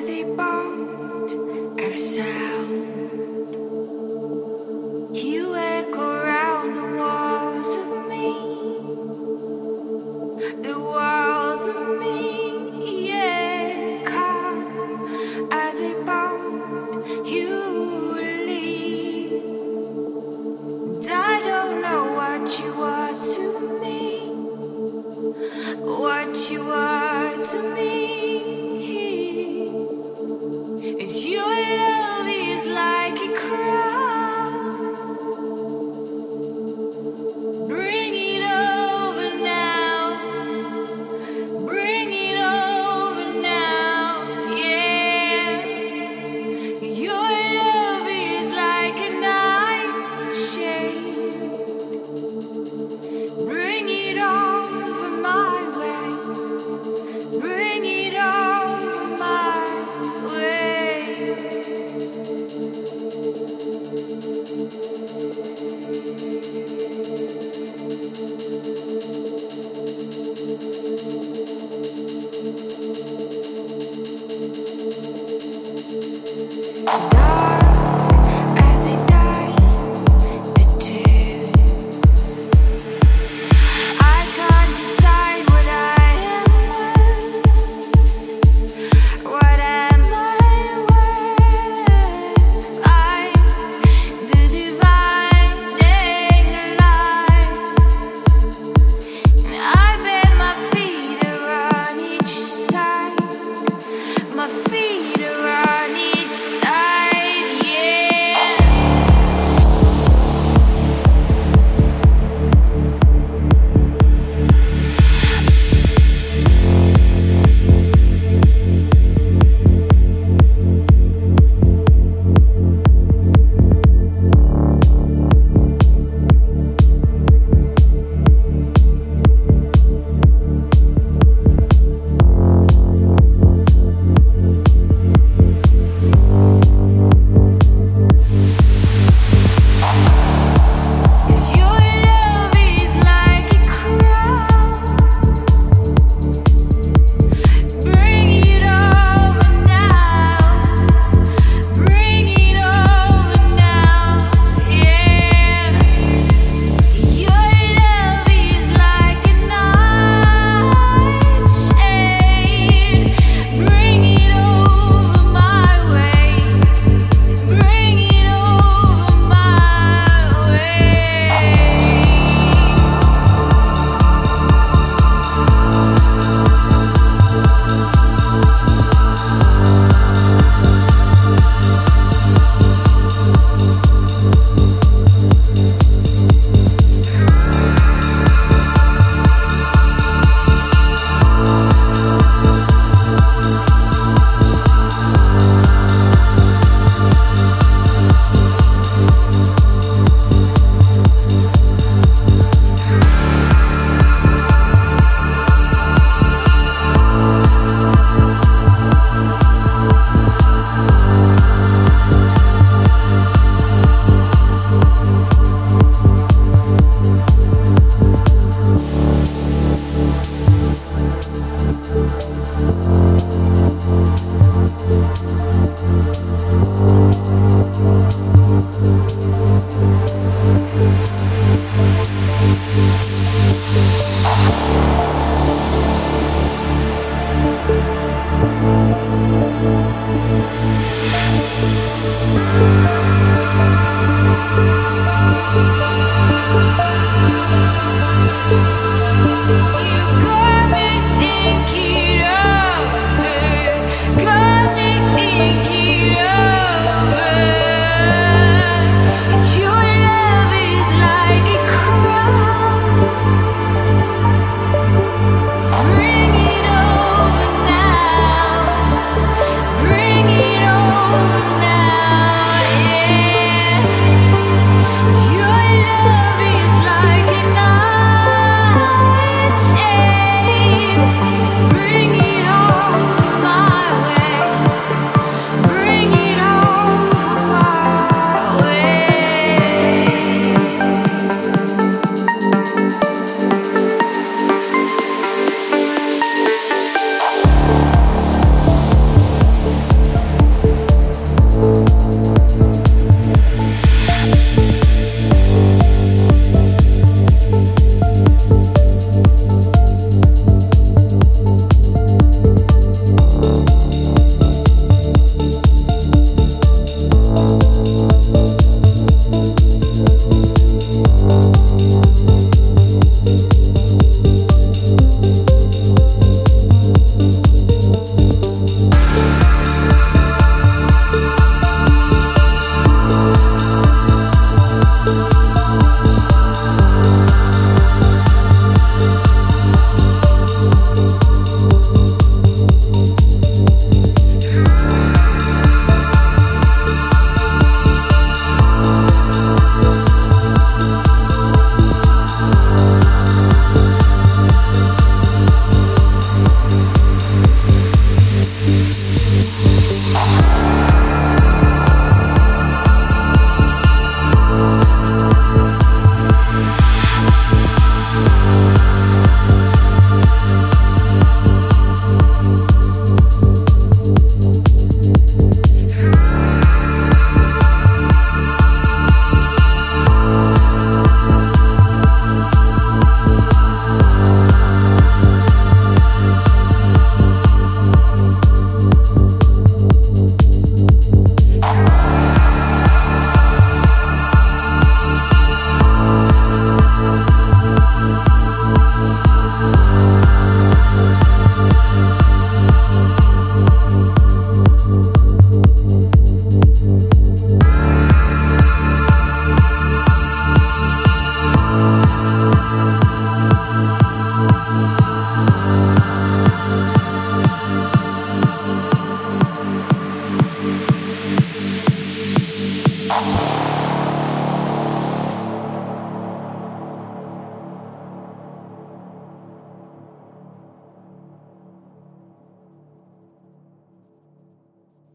fuzzy boat of sound.